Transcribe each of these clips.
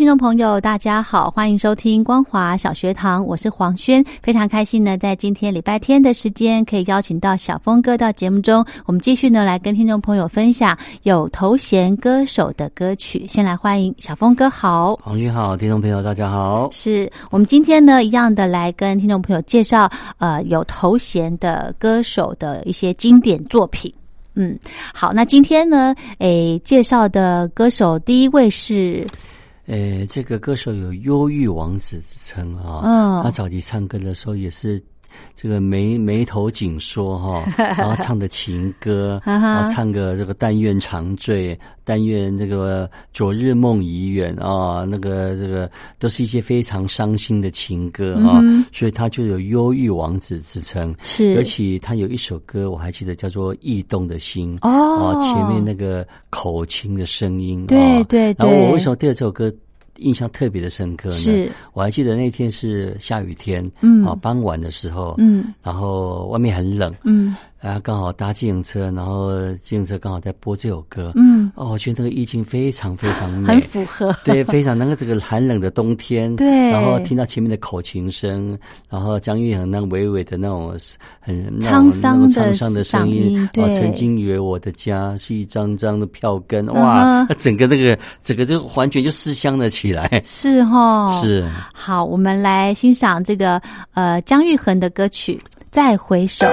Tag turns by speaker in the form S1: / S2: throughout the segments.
S1: 听众朋友，大家好，欢迎收听光华小学堂，我是黄轩，非常开心呢，在今天礼拜天的时间，可以邀请到小峰哥到节目中，我们继续呢来跟听众朋友分享有头衔歌手的歌曲。先来欢迎小峰哥，好，
S2: 黄轩好，听众朋友大家好，
S1: 是我们今天呢一样的来跟听众朋友介绍呃有头衔的歌手的一些经典作品。嗯，好，那今天呢，诶，介绍的歌手第一位是。
S2: 呃，这个歌手有“忧郁王子”之称啊。嗯，他早期唱歌的时候也是这个眉眉头紧缩哈，然后唱的情歌，然后唱个这个“但愿长醉”，“但愿这个昨日梦已远”啊，那个这个都是一些非常伤心的情歌啊，所以他就有“忧郁王子”之称。
S1: 是，
S2: 而且他有一首歌，我还记得叫做《异动的心》哦，前面那个口琴的声音，
S1: 对对对。
S2: 然后我为什么第二首歌？印象特别的深刻呢，是。我还记得那天是下雨天，嗯，啊，傍晚的时候，嗯，然后外面很冷，嗯。啊，刚好搭自行车，然后自行车刚好在播这首歌，嗯，哦，我觉得这个意境非常非常美，
S1: 很符合，
S2: 对，非常那个这个寒冷的冬天，
S1: 对，
S2: 然后听到前面的口琴声，然后张玉恒那娓娓的那种很
S1: 沧桑
S2: 的沧桑的声音，
S1: 对，
S2: 曾经以为我的家是一张张的票根，哇，整个那个整个就完全就思乡了起来，
S1: 是哈，
S2: 是，
S1: 好，我们来欣赏这个呃张玉恒的歌曲《再回首》。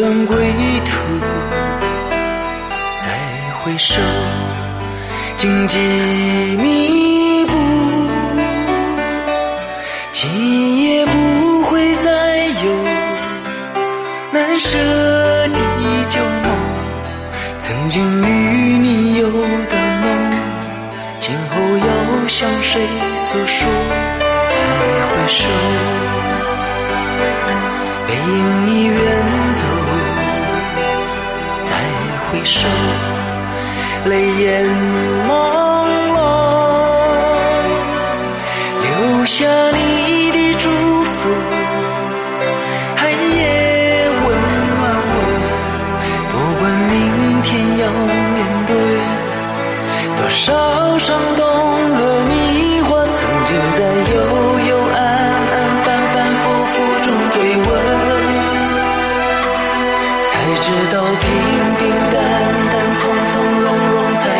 S3: 段归途，再回首，荆棘密布，今夜不会再有难舍的旧梦。曾经与你有的梦，今后要向谁诉说？再回首，背影已远。回首，泪眼。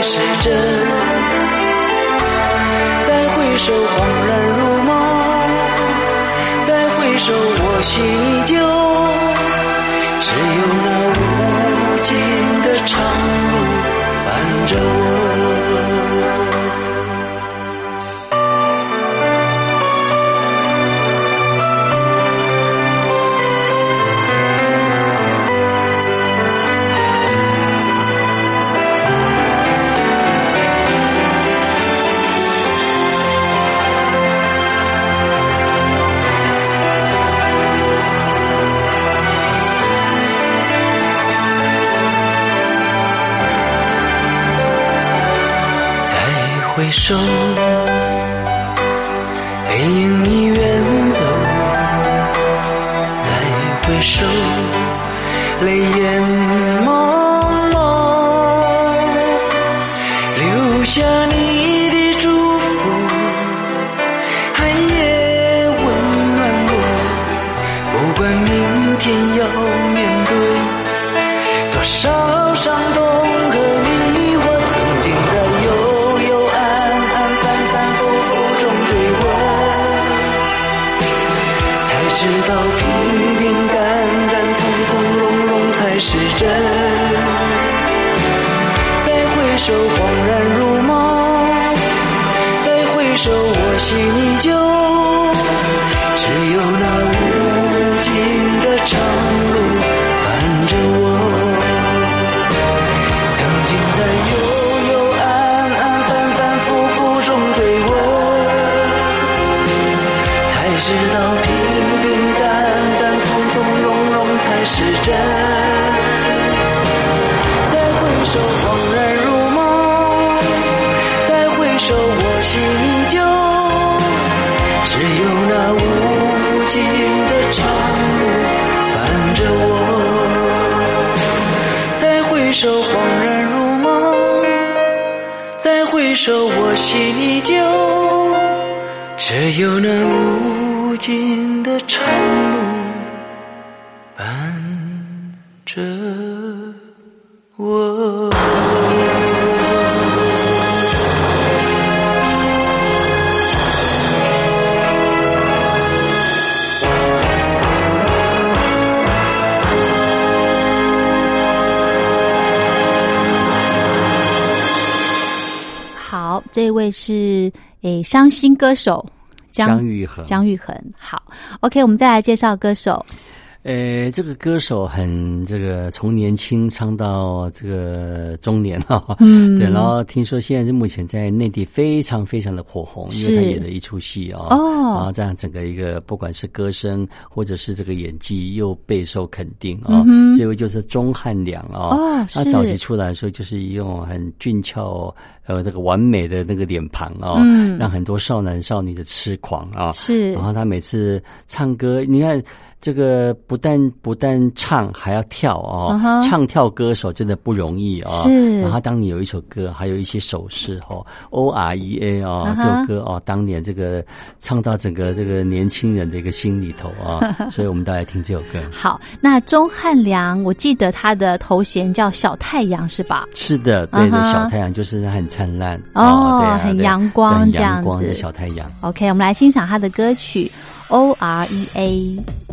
S3: 是真，再回首，恍然如梦；再回首，我心依旧。只有那无尽的长路伴着我。手知道平平淡淡、从从容容才是真。再回首，恍然如梦；再回首，我心依旧。只有那无尽的长路伴。着我，再回首，恍然如梦；再回首，我心依旧。只有那无无尽的长路伴着我。
S1: 好这位是诶，伤心歌手
S2: 姜育恒。
S1: 江玉恒，好，OK，我们再来介绍歌手。
S2: 呃，这个歌手很这个，从年轻唱到这个中年哈，嗯，对，然后听说现在是目前在内地非常非常的火红，因为他演的一出戏啊，哦，然后这样整个一个不管是歌声或者是这个演技又备受肯定啊，这位就是钟汉良啊，哦，他早期出来的时候就是用很俊俏呃那个完美的那个脸庞啊，嗯，让很多少男少女的痴狂啊，
S1: 是，
S2: 然后他每次唱歌，你看。这个不但不但唱，还要跳哦。唱跳歌手真的不容易哦。
S1: 是。
S2: 然后当你有一首歌，还有一些手势哦，O R E A 哦，这首歌哦，当年这个唱到整个这个年轻人的一个心里头啊。所以我们都来听这首歌。
S1: 好，那钟汉良，我记得他的头衔叫小太阳是吧？
S2: 是的，对的，小太阳就是很灿烂
S1: 哦，很阳光这样
S2: 子。小太阳。
S1: OK，我们来欣赏他的歌曲 O R E A。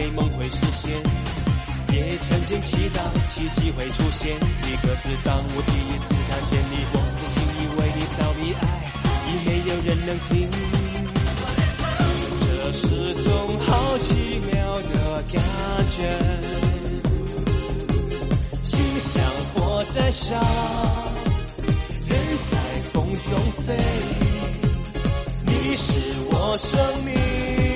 S4: 美梦会实现，也曾经祈祷奇迹会出现。一个字，当我第一次看见你，我的心以为你早已爱，已没有人能听。这是种好奇妙的感觉，心像火在烧，人在风中飞，你是我生命。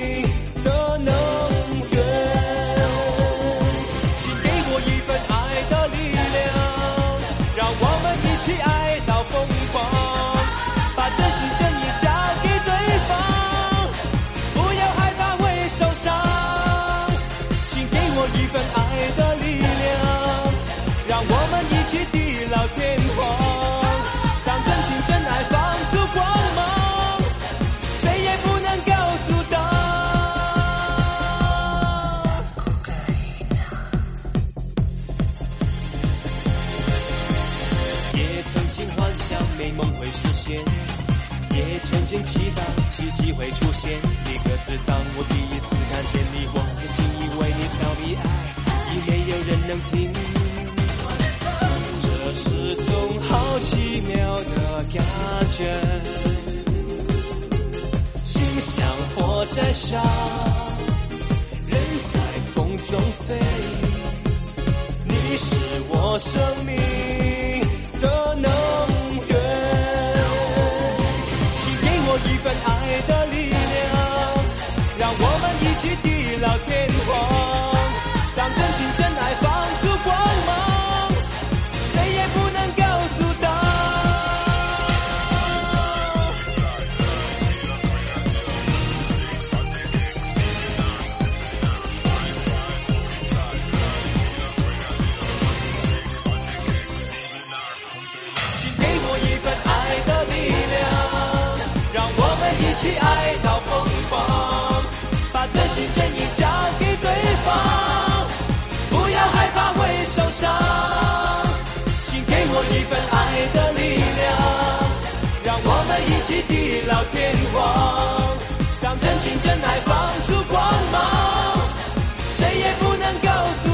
S4: 出现，你可是当我第一次看见你，我的心以为你早已爱，已没有人能听。这是种好奇妙的感觉，心像火在烧。人在风中飞。你是我生真爱放出光芒，谁也不能够阻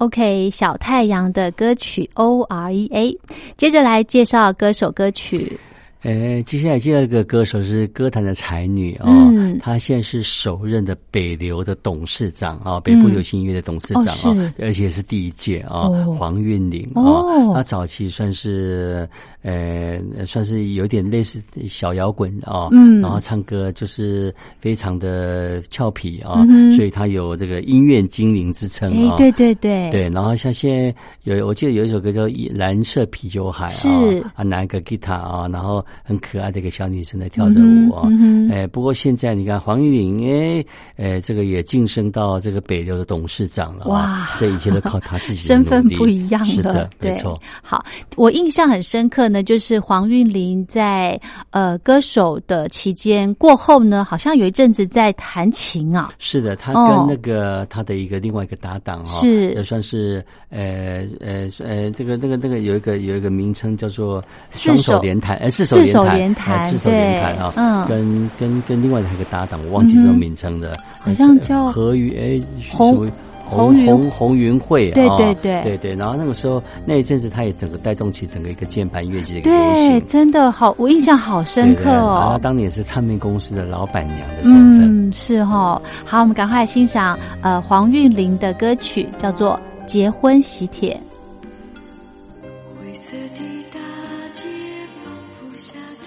S1: OK，小太阳的歌曲 O R E A，接着来介绍歌手歌曲。
S2: 呃，接下来第二个歌手是歌坛的才女哦，
S1: 嗯。
S2: 她现在是首任的北流的董事长啊、北部流行音乐的董事长啊、而且是第一届啊、
S1: 哦。
S2: 黄韵玲啊、
S1: 哦。
S2: 她早期算是呃算是有点类似小摇滚啊，
S1: 嗯。
S2: 然后唱歌就是非常的俏皮啊、
S1: 嗯
S2: 所以她有这个音乐精灵之称啊，，
S1: 哎对对对，
S2: 对，然后像现在有，我记得有一首歌叫《蓝色啤酒海》
S1: 是。
S2: 啊，啊拿一个吉他啊，然后很可爱的一个小女生在跳着舞啊。
S1: 嗯
S2: 哎，不过现在你看黄玉玲，哎，哎，这个也晋升到这个北流的董事长了啊
S1: 哇。
S2: 这一切都靠她自己的
S1: 身份不一样了，
S2: 是的，没错。。
S1: 好，我印象很深刻呢，就是黄韵玲在呃歌手的期间过后呢，好像有一阵子在弹琴啊，
S2: 是的，他
S1: 哦
S2: 跟那个他的一个另外一个搭档哈、
S1: 是。
S2: 也算是呃呃呃，这个那个那个有一个有一个名称叫做
S1: 四
S2: 双手
S1: 手
S2: 联弹，呃，四手
S1: 四手
S2: 联
S1: 联弹
S2: 四手联弹啊，
S1: 嗯
S2: 跟跟跟另外的一个搭档，我忘记这个名称的，
S1: 好像叫
S2: 何云哎
S1: 红红云
S2: 红红红云会，
S1: 对
S2: 啊
S1: 对对
S2: 对对，然后那个时候那一阵子，他也整个带动起整个一个键盘乐器的
S1: 对，真的好，我印象好深刻
S2: 对对然后。当年是唱片公司的老板娘的身份。
S1: 嗯，是哈、好，我们赶快来欣赏呃黄韵玲的歌曲，叫做《结婚喜帖》。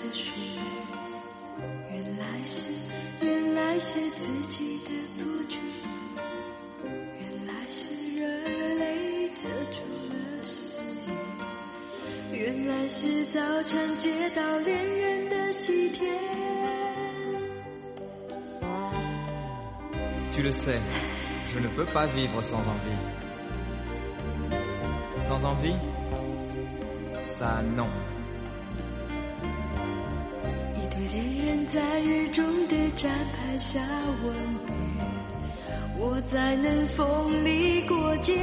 S5: 下着雪，原来是原来是自己的错觉，原来是热泪遮住了视野，原来是早晨接到恋人的喜帖。
S6: Tu le sais, je ne peux pas vivre sans envie. Sans envie Ça non.
S5: 下文别，我在冷风里过节。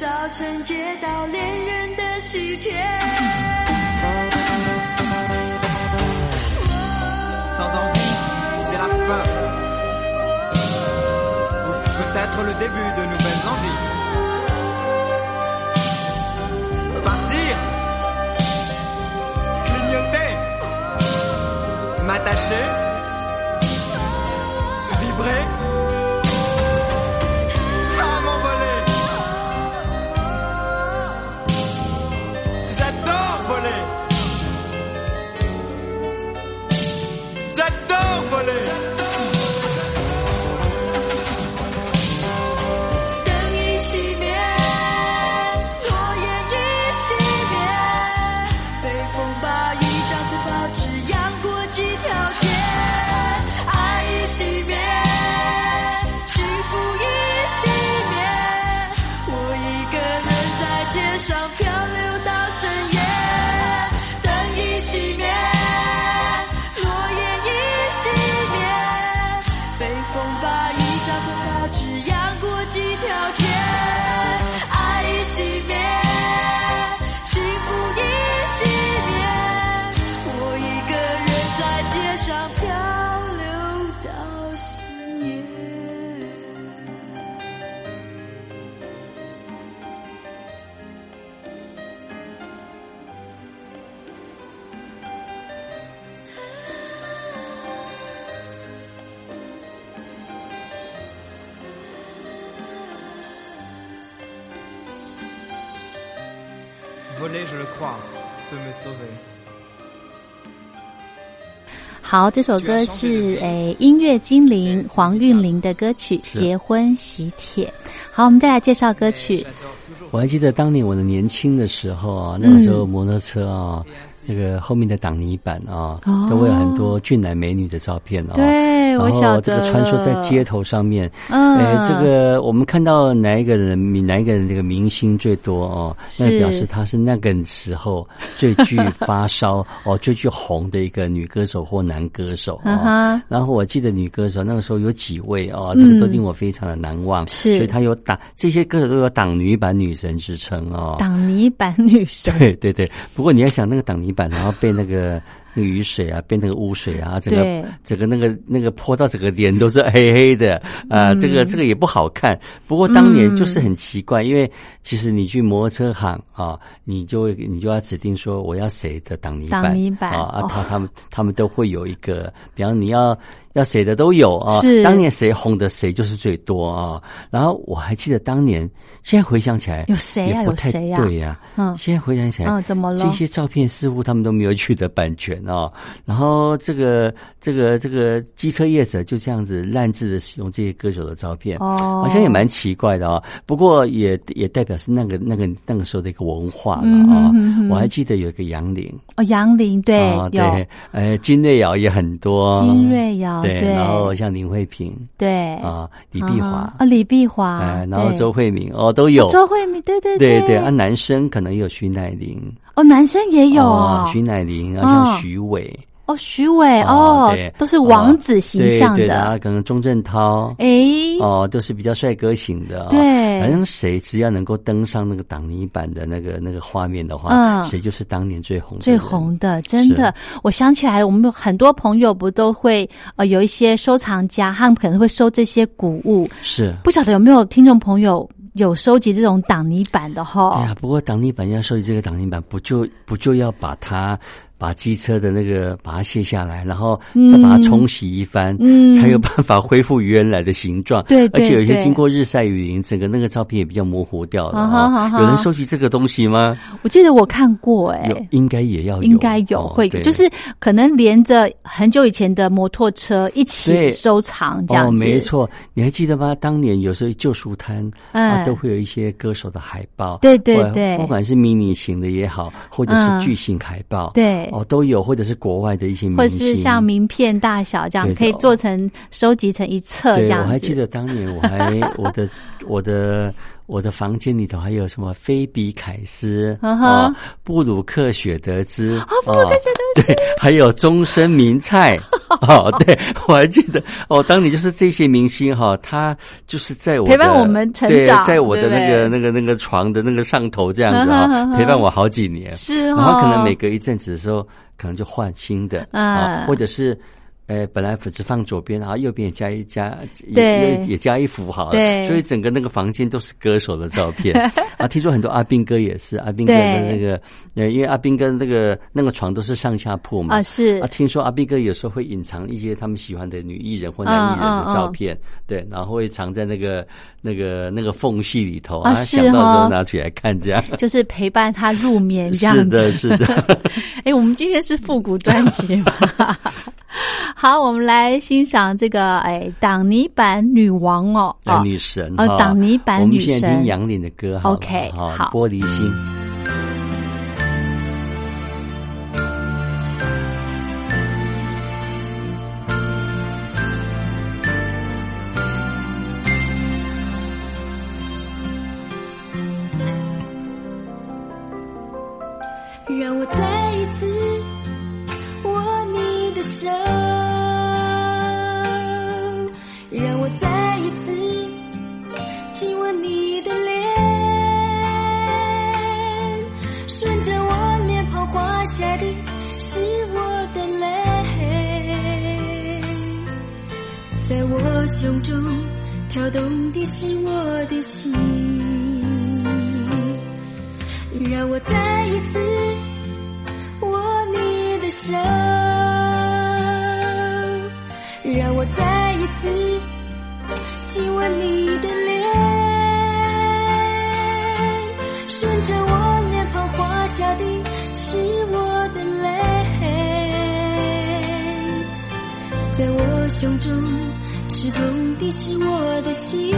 S5: 早晨接到恋人的喜帖。
S6: Sans envie, c'est la fin. Ou peut-être le début de nouvelles envies. Partir, clignoter, m'attacher, vibrer.
S1: 好，这首歌是诶音乐精灵黄韵玲的歌曲《结婚喜帖》。好，我们再来介绍歌曲。
S2: 我还记得当年我的年轻的时候啊，那个时候摩托车啊，那个后面的挡泥板啊，
S1: 哦。
S2: 都会有很多俊男美女的照片啊。
S1: 对，我
S2: 然后这个穿梭在街头上面，
S1: 嗯。
S2: 哎，这个我们看到哪一个人，哪一个人这个明星最多哦，那表示他是那个时候最具发烧 哦，最具红的一个女歌手或男歌手
S1: 嗯
S2: 啊、
S1: 哼。
S2: 然后我记得女歌手那个时候有几位哦，这个都令我非常的难忘，
S1: 嗯是。
S2: 所以她有挡这些歌手都有挡泥板女神之称哦。
S1: 挡泥板女神，
S2: 对对对，不过你要想那个挡泥板，然后被那个那个雨水啊，变成个污水啊，整个整个那个那个泼到整个脸都是黑黑的啊、
S1: 嗯。
S2: 这个这个也不好看。不过当年就是很奇怪，因为其实你去摩托车行啊，你就会你就要指定说我要谁的挡泥板，
S1: 挡泥板
S2: 啊，他他们他们都会有一个，比方你要。要谁的都有啊，
S1: 是。
S2: 当年谁红的谁就是最多啊。然后我还记得当年，现在回想起来
S1: 有谁呀
S2: 也不太
S1: 有谁呀
S2: 对呀、
S1: 嗯。
S2: 现在回想起来，
S1: 嗯怎么了？
S2: 这些照片似乎他们都没有取得版权哦。然后这个这个这个机车业者就这样子滥制的使用这些歌手的照片，
S1: 哦
S2: 好像也蛮奇怪的哦。不过也也代表是那个那个那个时候的一个文化了
S1: 嗯
S2: 啊、
S1: 哼哼哼
S2: 我还记得有一个杨林。
S1: 哦，杨林对
S2: 对，呃，金瑞瑶也很多，
S1: 金瑞瑶
S2: 对，
S1: 对
S2: 然后像林慧萍
S1: 对
S2: 啊，李碧华
S1: 啊，哦，李碧华
S2: 哎，，然后周慧敏哦都有，
S1: 周慧敏，对对对
S2: 对对啊，男生可能有徐乃麟，
S1: 哦，男生也有。
S2: 哦
S1: 哦，
S2: 徐乃麟，啊，
S1: 哦
S2: 像徐伟，
S1: 哦，徐伟
S2: 哦，
S1: 都是王子形象的，
S2: 可能钟镇涛，
S1: 诶，
S2: 哦，都是比较帅哥型的、哦，
S1: 对。
S2: 反正谁只要能够登上那个挡泥板的那个那个画面的话，
S1: 嗯。
S2: 谁就是当年最红的
S1: 最红的，真的，我想起来，我们有很多朋友不都会呃有一些收藏家，他们可能会收这些古物，
S2: 是。
S1: 不晓得有没有听众朋友有收集这种挡泥板的哈？
S2: 对呀，不过挡泥板要收集这个挡泥板，不就不就要把它把机车的那个把它卸下来，然后再把它冲洗一番，
S1: 嗯。
S2: 才有办法恢复原来的形状。
S1: 对对
S2: 而且有一些经过日晒雨淋，整个那个照片也比较模糊掉了、有人收集这个东西吗？
S1: 我记得我看过、哎。
S2: 有，应该也要有，
S1: 应该有
S2: 哦
S1: 会有，就是可能连着很久以前的摩托车一起收藏这样
S2: 哦，没错，你还记得吗？当年有时候旧书摊啊，
S1: 嗯
S2: 都会有一些歌手的海报，
S1: 对对对。
S2: 不管是迷你型的也好，或者
S1: 嗯。
S2: 是巨型海报，
S1: 对
S2: 哦，都有，或者是国外的一些明
S1: 或
S2: 者，
S1: 是像名片大小这样，可以做成收集成一册这，样。
S2: 我还记得当年我还我的 我的我的房间里头还有什么菲比凯斯啊，布鲁克雪德兹
S1: 啊，布鲁克雪德
S2: 兹，对，还有终身名菜 哦，对我还记得哦，当你就是这些明星哈，他就是在我
S1: 陪伴我们成
S2: 长，在我的那个那个那个床的那个上头这样子啊，陪伴我好几年，
S1: 是，
S2: 然后可能每隔一阵子的时候，可能就换新的啊，或者是。呃，本来只放左边，然后右边也加一加，也也加一幅好了，所以整个那个房间都是歌手的照片 啊。听说很多阿斌哥也是，阿斌哥的那个，呃，因为阿斌哥那个那个床都是上下铺嘛，
S1: 啊是
S2: 啊。听说阿斌哥有时候会隐藏一些他们喜欢的女艺人或男艺人的照片，对，然后会藏在那个那个那个缝隙里头啊，想到时候拿起来看，这样
S1: 就是陪伴他入眠这样
S2: 子，是的，是的。
S1: 哎，我们今天是复古专辑嘛。好，我们来欣赏这个哎，挡泥板女王哦，
S2: 女神
S1: 哦，挡泥板女
S2: 神。我们现在听杨林的歌
S1: ，OK，
S2: 好，玻璃心。
S5: 我胸中。刺痛的是我的心，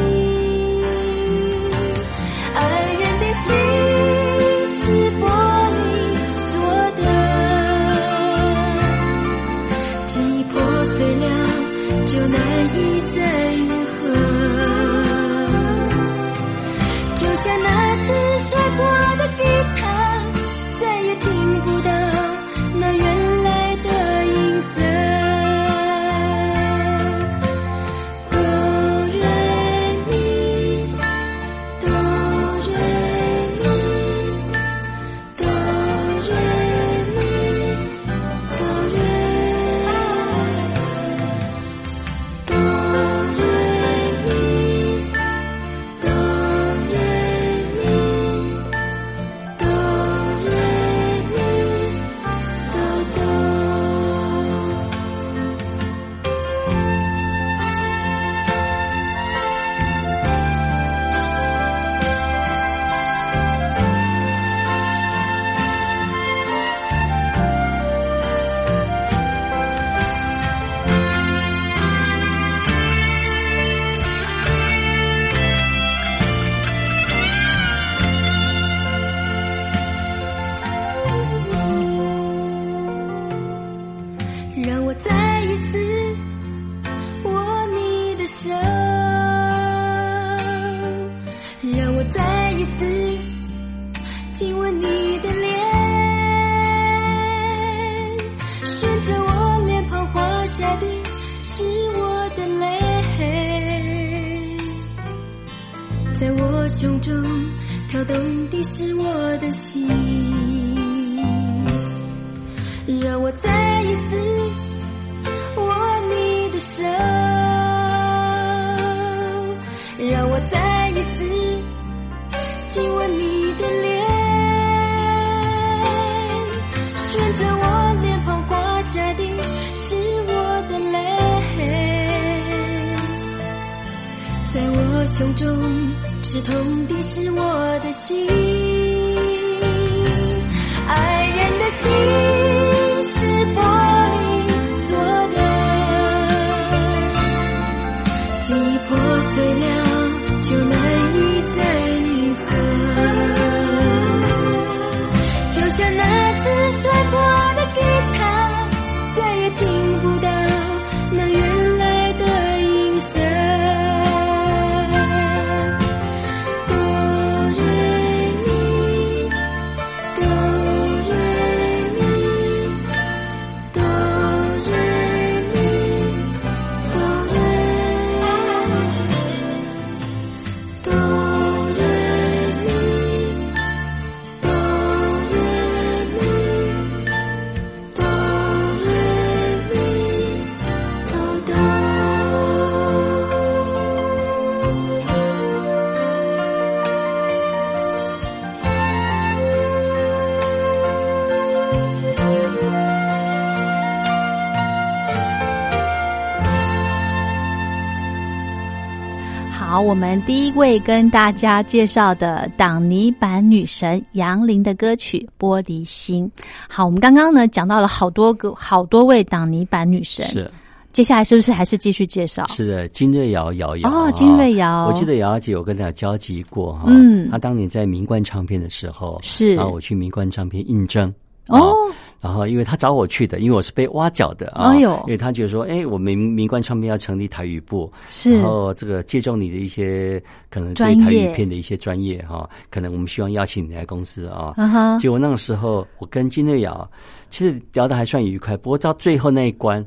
S7: 们第一位跟大家介绍的挡泥板女神杨林的歌曲《玻璃心》。好，我们刚刚呢讲到了好多个、好多位挡泥板女神。
S2: 是。
S7: 接下来是不是还是继续介绍？
S2: 是的，金瑞瑶瑶瑶
S7: 哦，金瑞瑶，
S2: 我记得瑶瑶姐有跟她交集过哈。嗯，她当年在民冠唱片的时候，
S7: 是，
S2: 然后我去民冠唱片应征哦，然后因为他找我去的，因为我是被挖角的啊，因为他觉得说，哎，我们明冠唱片要成立台语部，
S7: 是，
S2: 然后这个借重你的一些可能对台语片的一些专业哈，可能我们希望邀请你来公司啊，结果那个时候我跟金瑞瑶其实聊的还算愉快，不过到最后那一关。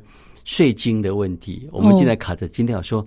S2: 税金的问题，我们进来卡着金条说：“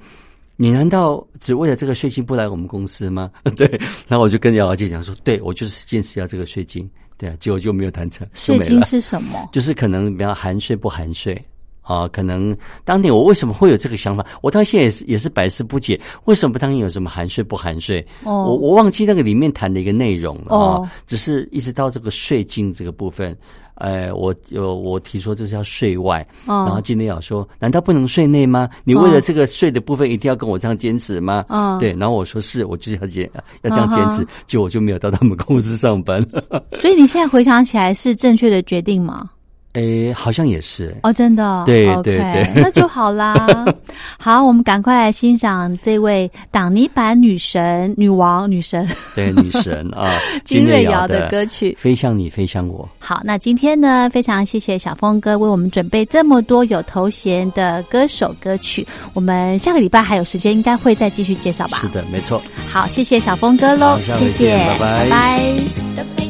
S2: 你难道只为了这个税金不来我们公司吗？” 对，然后我就跟姚瑶姐讲说：“对，我就是坚持要这个税金。”对啊，结果就没有谈成。
S7: 税金是什么？
S2: 就是可能比方含税不含税啊？可能当年我为什么会有这个想法？我到现在也是也是百思不解，为什么当年有什么含税不含税？哦，我我忘记那个里面谈的一个内容了啊，只是一直到这个税金这个部分。哎，我有我提出这是要税外，然后金天瑶说：“难道不能税内吗？你为了这个税的部分，一定要跟我这样坚持吗？”嗯，对，然后我说是，我就是要坚要这样坚持，就我就没有到他们公司上班。
S7: 所以你现在回想起来是正确的决定吗？
S2: 诶，好像也是
S7: 哦，真的，
S2: 对对对，
S7: 那就好啦。好，我们赶快来欣赏这位挡泥板女神、女王、女神，
S2: 对女神啊，
S7: 金瑞瑶的歌曲《
S2: 飞向你，飞向我》。
S7: 好，那今天呢，非常谢谢小峰哥为我们准备这么多有头衔的歌手歌曲。我们下个礼拜还有时间，应该会再继续介绍吧？
S2: 是的，没错。
S7: 好，谢谢小峰哥喽，谢谢，
S2: 拜
S7: 拜。